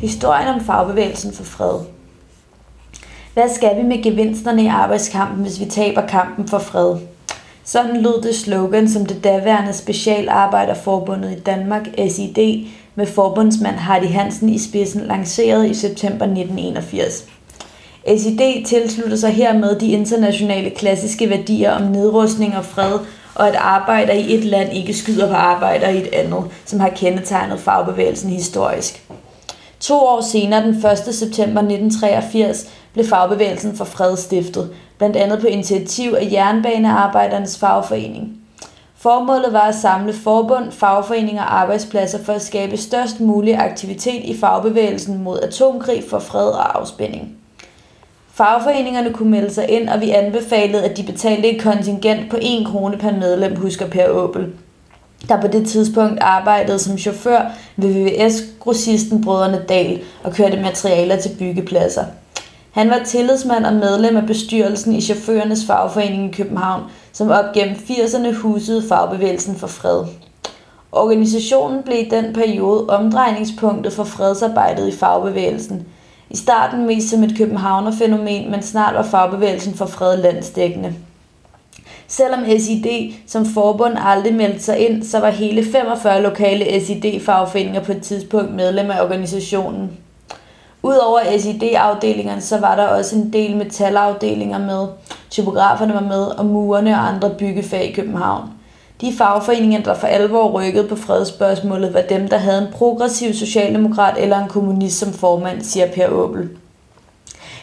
Historien om fagbevægelsen for fred. Hvad skal vi med gevinsterne i arbejdskampen, hvis vi taber kampen for fred? Sådan lød det slogan, som det daværende Specialarbejderforbundet i Danmark, SID, med forbundsmand Hardy Hansen i spidsen, lancerede i september 1981. SID tilslutter sig hermed de internationale klassiske værdier om nedrustning og fred, og at arbejder i et land ikke skyder på arbejder i et andet, som har kendetegnet fagbevægelsen historisk. To år senere, den 1. september 1983, blev fagbevægelsen for fred stiftet, blandt andet på initiativ af Jernbanearbejdernes Fagforening. Formålet var at samle forbund, fagforeninger og arbejdspladser for at skabe størst mulig aktivitet i fagbevægelsen mod atomkrig for fred og afspænding. Fagforeningerne kunne melde sig ind, og vi anbefalede, at de betalte et kontingent på 1 krone per medlem, husker Per Åbel, der på det tidspunkt arbejdede som chauffør ved VVS-grossisten Brødrene Dal og kørte materialer til byggepladser. Han var tillidsmand og medlem af bestyrelsen i Chaufførernes Fagforening i København, som op gennem 80'erne husede fagbevægelsen for fred. Organisationen blev i den periode omdrejningspunktet for fredsarbejdet i fagbevægelsen. I starten mest som et københavnerfænomen, men snart var fagbevægelsen for fred landsdækkende. Selvom SID som forbund aldrig meldte sig ind, så var hele 45 lokale SID-fagforeninger på et tidspunkt medlem af organisationen. Udover SID-afdelingerne, så var der også en del metalafdelinger med. Typograferne var med, og murerne og andre byggefag i København. De fagforeninger, der for alvor rykkede på fredsspørgsmålet, var dem, der havde en progressiv socialdemokrat eller en kommunist som formand, siger Per Åbel.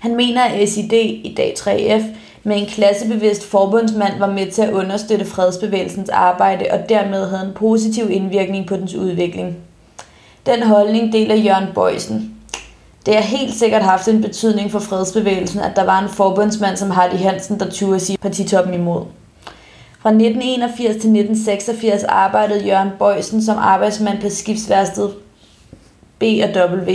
Han mener, at SID, i dag 3F, med en klassebevidst forbundsmand var med til at understøtte fredsbevægelsens arbejde og dermed havde en positiv indvirkning på dens udvikling. Den holdning deler Jørgen Bøjsen. Det har helt sikkert haft en betydning for fredsbevægelsen, at der var en forbundsmand som Hardy Hansen, der turde sige partitoppen imod. Fra 1981 til 1986 arbejdede Jørgen Bøjsen som arbejdsmand på skibsværstedet B&W,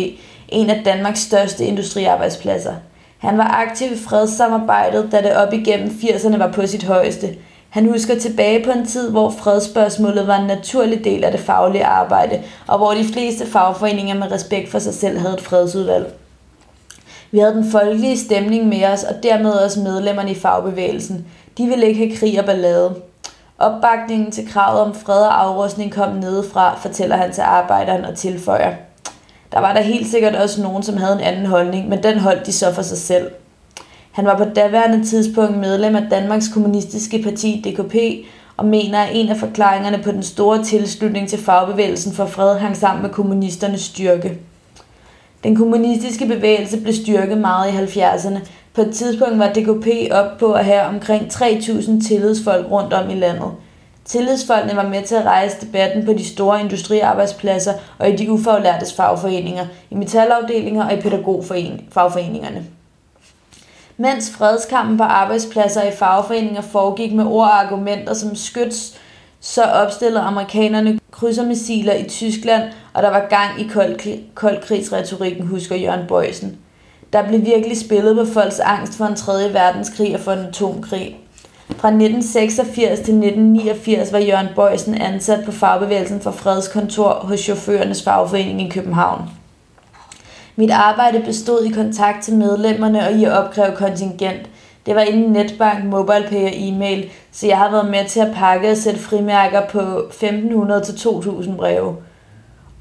en af Danmarks største industriarbejdspladser. Han var aktiv i fredssamarbejdet, da det op igennem 80'erne var på sit højeste. Han husker tilbage på en tid, hvor fredsspørgsmålet var en naturlig del af det faglige arbejde, og hvor de fleste fagforeninger med respekt for sig selv havde et fredsudvalg. Vi havde den folkelige stemning med os, og dermed også medlemmerne i fagbevægelsen. De ville ikke have krig og ballade. Opbakningen til kravet om fred og afrustning kom nedefra, fortæller han til arbejderen og tilføjer. Der var der helt sikkert også nogen, som havde en anden holdning, men den holdt de så for sig selv. Han var på daværende tidspunkt medlem af Danmarks Kommunistiske Parti DKP og mener, at en af forklaringerne på den store tilslutning til fagbevægelsen for fred hang sammen med kommunisternes styrke. Den kommunistiske bevægelse blev styrket meget i 70'erne. På et tidspunkt var DKP op på at have omkring 3.000 tillidsfolk rundt om i landet – Tillidsfolkene var med til at rejse debatten på de store industriarbejdspladser og i de ufaglærtes fagforeninger, i metalafdelinger og i pædagogfagforeningerne. Mens fredskampen på arbejdspladser og i fagforeninger foregik med ord og argumenter som skyts, så opstillede amerikanerne krydsermissiler i Tyskland, og der var gang i koldkrigsretorikken, husker Jørgen Bøjsen. Der blev virkelig spillet på folks angst for en tredje verdenskrig og for en atomkrig. Fra 1986 til 1989 var Jørgen Bøjsen ansat på Fagbevægelsen for Fredskontor hos Chaufførernes Fagforening i København. Mit arbejde bestod i kontakt til medlemmerne og i at opkræve kontingent. Det var inden netbank, mobilepay og e-mail, så jeg har været med til at pakke og sætte frimærker på 1500 til 2000 breve.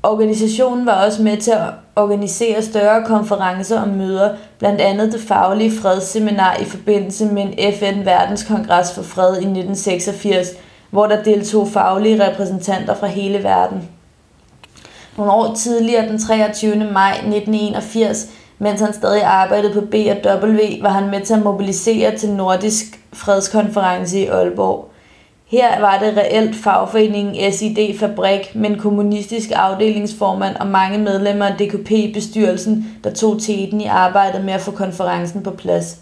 Organisationen var også med til at organisere større konferencer og møder, blandt andet det faglige fredsseminar i forbindelse med en FN Verdenskongres for Fred i 1986, hvor der deltog faglige repræsentanter fra hele verden. Nogle år tidligere, den 23. maj 1981, mens han stadig arbejdede på B&W, var han med til at mobilisere til Nordisk Fredskonference i Aalborg. Her var det reelt fagforeningen SID Fabrik med en kommunistisk afdelingsformand og mange medlemmer af DKP-bestyrelsen, der tog teten i arbejdet med at få konferencen på plads.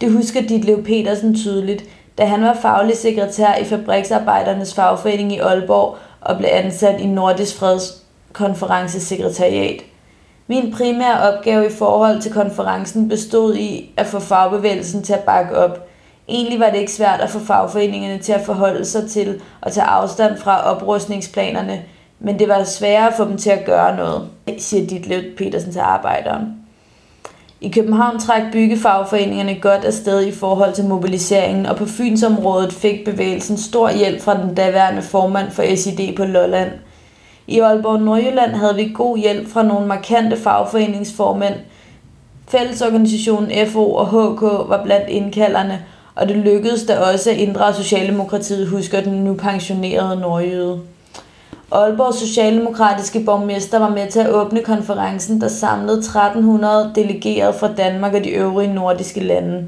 Det husker Ditlev Petersen tydeligt, da han var faglig sekretær i Fabriksarbejdernes fagforening i Aalborg og blev ansat i Nordisk Fredskonferencesekretariat. Min primære opgave i forhold til konferencen bestod i at få fagbevægelsen til at bakke op – Egentlig var det ikke svært at få fagforeningerne til at forholde sig til og tage afstand fra oprustningsplanerne, men det var sværere at få dem til at gøre noget, siger Ditlev Petersen til arbejderen. I København trak byggefagforeningerne godt afsted i forhold til mobiliseringen, og på Fynsområdet fik bevægelsen stor hjælp fra den daværende formand for SID på Lolland. I Aalborg Nordjylland havde vi god hjælp fra nogle markante fagforeningsformænd. Fællesorganisationen FO og HK var blandt indkalderne, og det lykkedes da også at inddrage Socialdemokratiet, husker den nu pensionerede nordjyde. Aalborg Socialdemokratiske borgmester var med til at åbne konferencen, der samlede 1300 delegerede fra Danmark og de øvrige nordiske lande.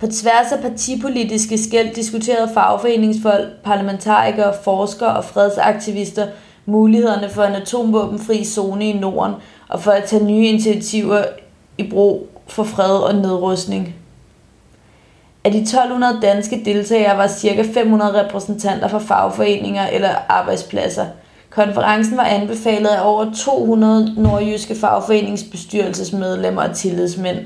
På tværs af partipolitiske skæld diskuterede fagforeningsfolk, parlamentarikere, forskere og fredsaktivister mulighederne for en atomvåbenfri zone i Norden og for at tage nye initiativer i brug for fred og nedrustning. Af de 1200 danske deltagere var ca. 500 repræsentanter fra fagforeninger eller arbejdspladser. Konferencen var anbefalet af over 200 nordjyske fagforeningsbestyrelsesmedlemmer og tillidsmænd.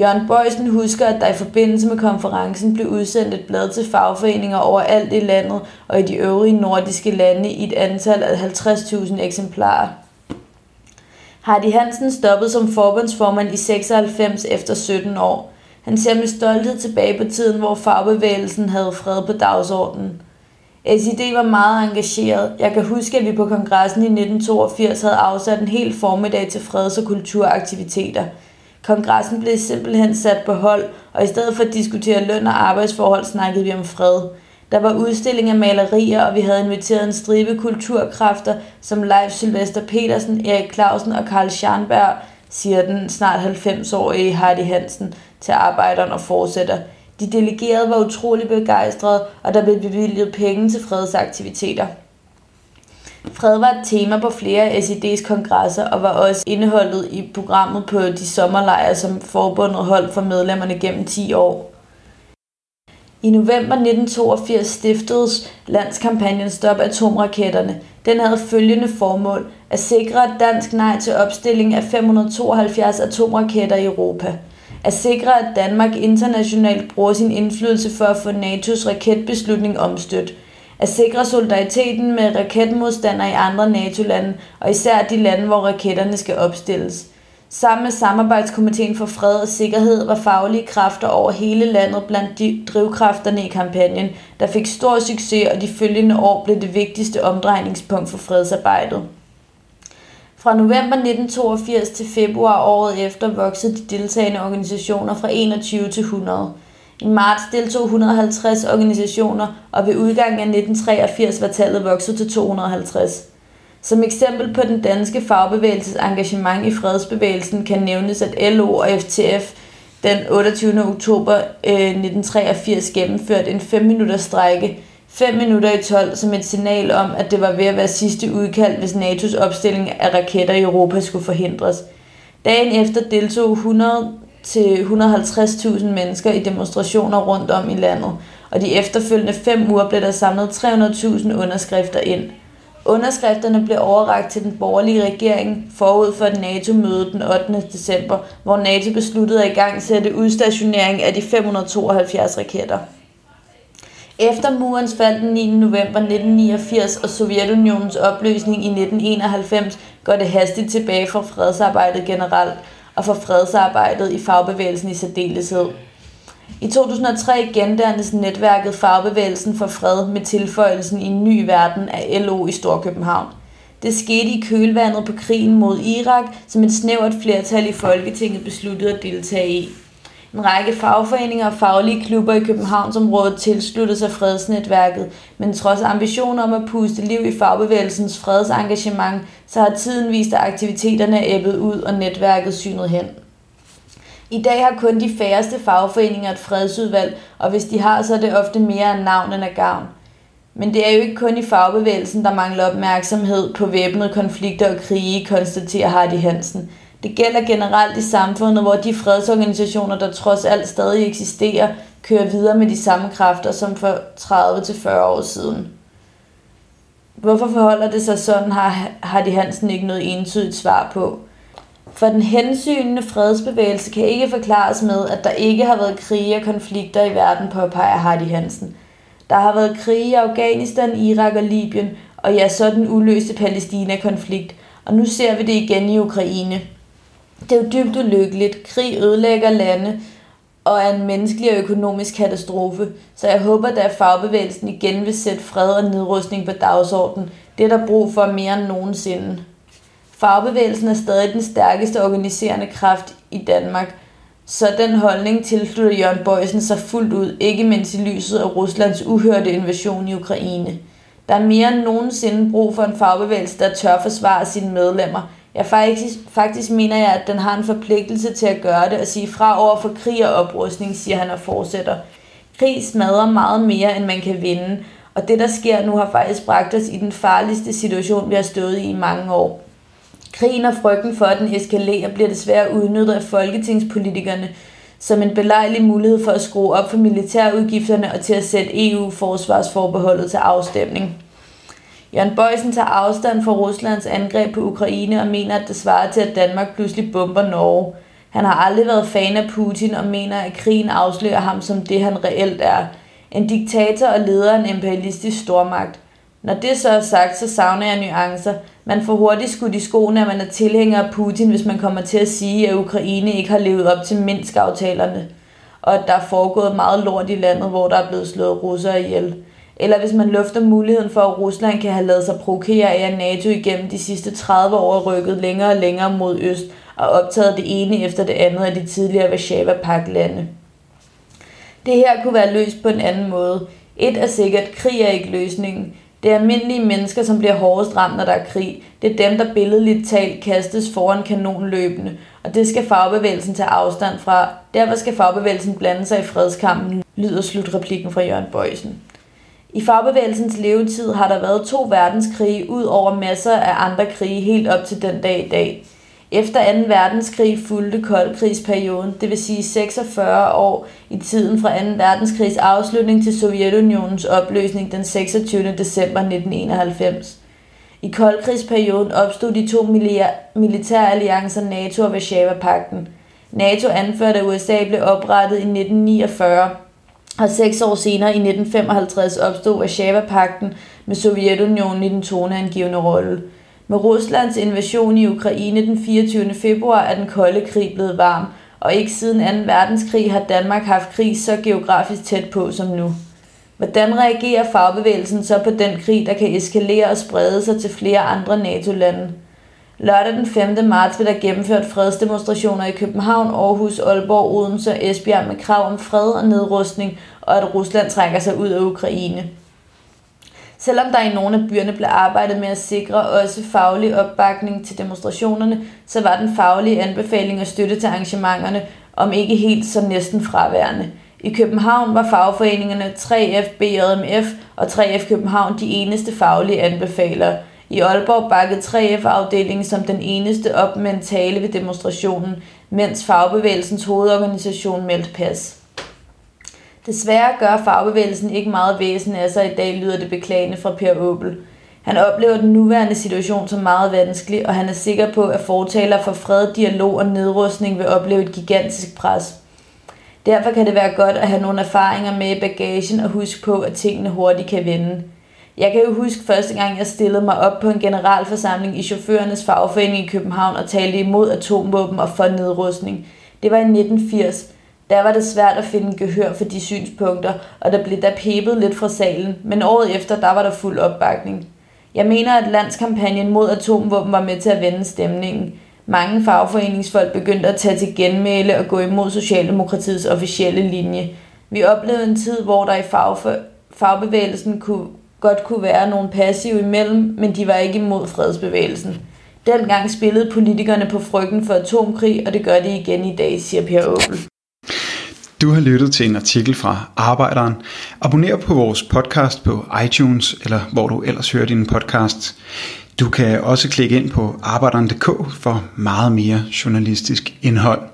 Jørgen Bøjsen husker, at der i forbindelse med konferencen blev udsendt et blad til fagforeninger overalt i landet og i de øvrige nordiske lande i et antal af 50.000 eksemplarer. Hardy Hansen stoppede som forbundsformand i 96 efter 17 år. Han ser med stolthed tilbage på tiden, hvor fagbevægelsen havde fred på dagsordenen. SID var meget engageret. Jeg kan huske, at vi på kongressen i 1982 havde afsat en hel formiddag til freds- og kulturaktiviteter. Kongressen blev simpelthen sat på hold, og i stedet for at diskutere løn og arbejdsforhold, snakkede vi om fred. Der var udstilling af malerier, og vi havde inviteret en stribe kulturkræfter som Leif Sylvester Petersen, Erik Clausen og Karl Scharnberg, siger den snart 90-årige Hardy Hansen til arbejderen og fortsætter. De delegerede var utrolig begejstrede, og der blev bevilget penge til fredsaktiviteter. Fred var et tema på flere af SID's kongresser og var også indeholdet i programmet på de sommerlejre, som forbundet holdt for medlemmerne gennem 10 år. I november 1982 stiftedes landskampagnen Stop Atomraketterne. Den havde følgende formål at sikre et dansk nej til opstilling af 572 atomraketter i Europa. At sikre, at Danmark internationalt bruger sin indflydelse for at få NATO's raketbeslutning omstødt. At sikre solidariteten med raketmodstandere i andre NATO-lande, og især de lande, hvor raketterne skal opstilles. Sammen med Samarbejdskomiteen for Fred og Sikkerhed var faglige kræfter over hele landet blandt de drivkræfterne i kampagnen, der fik stor succes, og de følgende år blev det vigtigste omdrejningspunkt for fredsarbejdet. Fra november 1982 til februar året efter voksede de deltagende organisationer fra 21 til 100. I marts deltog 150 organisationer, og ved udgangen af 1983 var tallet vokset til 250. Som eksempel på den danske fagbevægelses engagement i fredsbevægelsen kan nævnes, at LO og FTF den 28. oktober øh, 1983 gennemførte en 5 minutters strække 5 minutter i 12 som et signal om, at det var ved at være sidste udkald, hvis NATO's opstilling af raketter i Europa skulle forhindres. Dagen efter deltog 100 til 150.000 mennesker i demonstrationer rundt om i landet, og de efterfølgende fem uger blev der samlet 300.000 underskrifter ind – Underskrifterne blev overragt til den borgerlige regering forud for et NATO-møde den 8. december, hvor NATO besluttede at i gang sætte udstationering af de 572 raketter. Efter murens fald den 9. november 1989 og Sovjetunionens opløsning i 1991 går det hastigt tilbage for fredsarbejdet generelt og for fredsarbejdet i fagbevægelsen i særdeleshed. I 2003 gendannes netværket Fagbevægelsen for Fred med tilføjelsen i en ny verden af LO i Storkøbenhavn. Det skete i kølvandet på krigen mod Irak, som et snævert flertal i Folketinget besluttede at deltage i. En række fagforeninger og faglige klubber i Københavnsområdet tilsluttede sig fredsnetværket, men trods ambitioner om at puste liv i fagbevægelsens fredsengagement, så har tiden vist, at aktiviteterne er æbbet ud og netværket synet hen. I dag har kun de færreste fagforeninger et fredsudvalg, og hvis de har, så er det ofte mere af navn end af gavn. Men det er jo ikke kun i fagbevægelsen, der mangler opmærksomhed på væbnede konflikter og krige, konstaterer Hardy Hansen. Det gælder generelt i samfundet, hvor de fredsorganisationer, der trods alt stadig eksisterer, kører videre med de samme kræfter som for 30-40 år siden. Hvorfor forholder det sig sådan, har Hardy Hansen ikke noget entydigt svar på. For den hensynende fredsbevægelse kan ikke forklares med, at der ikke har været krige og konflikter i verden, påpeger Hardy Hansen. Der har været krige i Afghanistan, Irak og Libyen, og ja, så den uløste Palæstina-konflikt, og nu ser vi det igen i Ukraine. Det er jo dybt ulykkeligt. Krig ødelægger lande, og er en menneskelig og økonomisk katastrofe, så jeg håber, at fagbevægelsen igen vil sætte fred og nedrustning på dagsordenen. Det er der brug for mere end nogensinde. Fagbevægelsen er stadig den stærkeste organiserende kraft i Danmark, så den holdning tilslutter Jørgen Bøjsen sig fuldt ud, ikke mindst i lyset af Ruslands uhørte invasion i Ukraine. Der er mere end nogensinde brug for en fagbevægelse, der tør forsvare sine medlemmer. Jeg faktisk, faktisk mener jeg, at den har en forpligtelse til at gøre det og sige fra over for krig og oprustning, siger han og fortsætter. Krig smadrer meget mere, end man kan vinde, og det, der sker nu, har faktisk bragt os i den farligste situation, vi har stået i i mange år. Krigen og frygten for, at den eskalerer, bliver desværre udnyttet af folketingspolitikerne som en belejlig mulighed for at skrue op for militærudgifterne og til at sætte EU-forsvarsforbeholdet til afstemning. Jørgen Bøjsen tager afstand fra Ruslands angreb på Ukraine og mener, at det svarer til, at Danmark pludselig bomber Norge. Han har aldrig været fan af Putin og mener, at krigen afslører ham som det, han reelt er. En diktator og leder af en imperialistisk stormagt. Når det så er sagt, så savner jeg nuancer. Man får hurtigt skudt i skoene, at man er tilhænger af Putin, hvis man kommer til at sige, at Ukraine ikke har levet op til Minsk-aftalerne, og at der er foregået meget lort i landet, hvor der er blevet slået russere ihjel. Eller hvis man lufter muligheden for, at Rusland kan have lavet sig provokere af, at NATO igennem de sidste 30 år rykket længere og længere mod øst og optaget det ene efter det andet af de tidligere Varsava-pagt-lande. Det her kunne være løst på en anden måde. Et er sikkert, krig er ikke løsningen. Det er almindelige mennesker, som bliver hårdest ramt, når der er krig. Det er dem, der billedligt talt kastes foran kanonløbende, og det skal fagbevægelsen tage afstand fra. Derfor skal fagbevægelsen blande sig i fredskampen, lyder slutreplikken fra Jørgen Bøjsen. I fagbevægelsens levetid har der været to verdenskrige ud over masser af andre krige helt op til den dag i dag. Efter 2. verdenskrig fulgte koldkrigsperioden, det vil sige 46 år i tiden fra 2. verdenskrigs afslutning til Sovjetunionens opløsning den 26. december 1991. I koldkrigsperioden opstod de to militæralliancer NATO og Varsava-pakten. NATO anført af USA blev oprettet i 1949, og seks år senere i 1955 opstod Varsava-pakten med Sovjetunionen i den toneangivende rolle. Med Ruslands invasion i Ukraine den 24. februar er den kolde krig blevet varm, og ikke siden 2. verdenskrig har Danmark haft krig så geografisk tæt på som nu. Hvordan reagerer fagbevægelsen så på den krig, der kan eskalere og sprede sig til flere andre NATO-lande? Lørdag den 5. marts blev der gennemført fredsdemonstrationer i København, Aarhus, Aalborg, Odense og Esbjerg med krav om fred og nedrustning, og at Rusland trækker sig ud af Ukraine. Selvom der i nogle af byerne blev arbejdet med at sikre også faglig opbakning til demonstrationerne, så var den faglige anbefaling og støtte til arrangementerne om ikke helt så næsten fraværende. I København var fagforeningerne 3F BJMF og 3F København de eneste faglige anbefalere. I Aalborg bakkede 3F-afdelingen som den eneste op med en tale ved demonstrationen, mens fagbevægelsens hovedorganisation meldte pas. Desværre gør fagbevægelsen ikke meget væsen af sig i dag, lyder det beklagende fra Per Åbel. Han oplever den nuværende situation som meget vanskelig, og han er sikker på, at fortaler for fred, dialog og nedrustning vil opleve et gigantisk pres. Derfor kan det være godt at have nogle erfaringer med i bagagen og huske på, at tingene hurtigt kan vende. Jeg kan jo huske første gang, jeg stillede mig op på en generalforsamling i chaufførernes fagforening i København og talte imod atomvåben og for nedrustning. Det var i 1980, der var det svært at finde gehør for de synspunkter, og der blev der pebet lidt fra salen, men året efter, der var der fuld opbakning. Jeg mener, at landskampagnen mod atomvåben var med til at vende stemningen. Mange fagforeningsfolk begyndte at tage til genmæle og gå imod Socialdemokratiets officielle linje. Vi oplevede en tid, hvor der i fagfor- fagbevægelsen kunne, godt kunne være nogle passive imellem, men de var ikke imod fredsbevægelsen. Dengang spillede politikerne på frygten for atomkrig, og det gør de igen i dag, siger Per Åbel. Du har lyttet til en artikel fra Arbejderen. Abonner på vores podcast på iTunes, eller hvor du ellers hører din podcast. Du kan også klikke ind på arbejderen.dk for meget mere journalistisk indhold.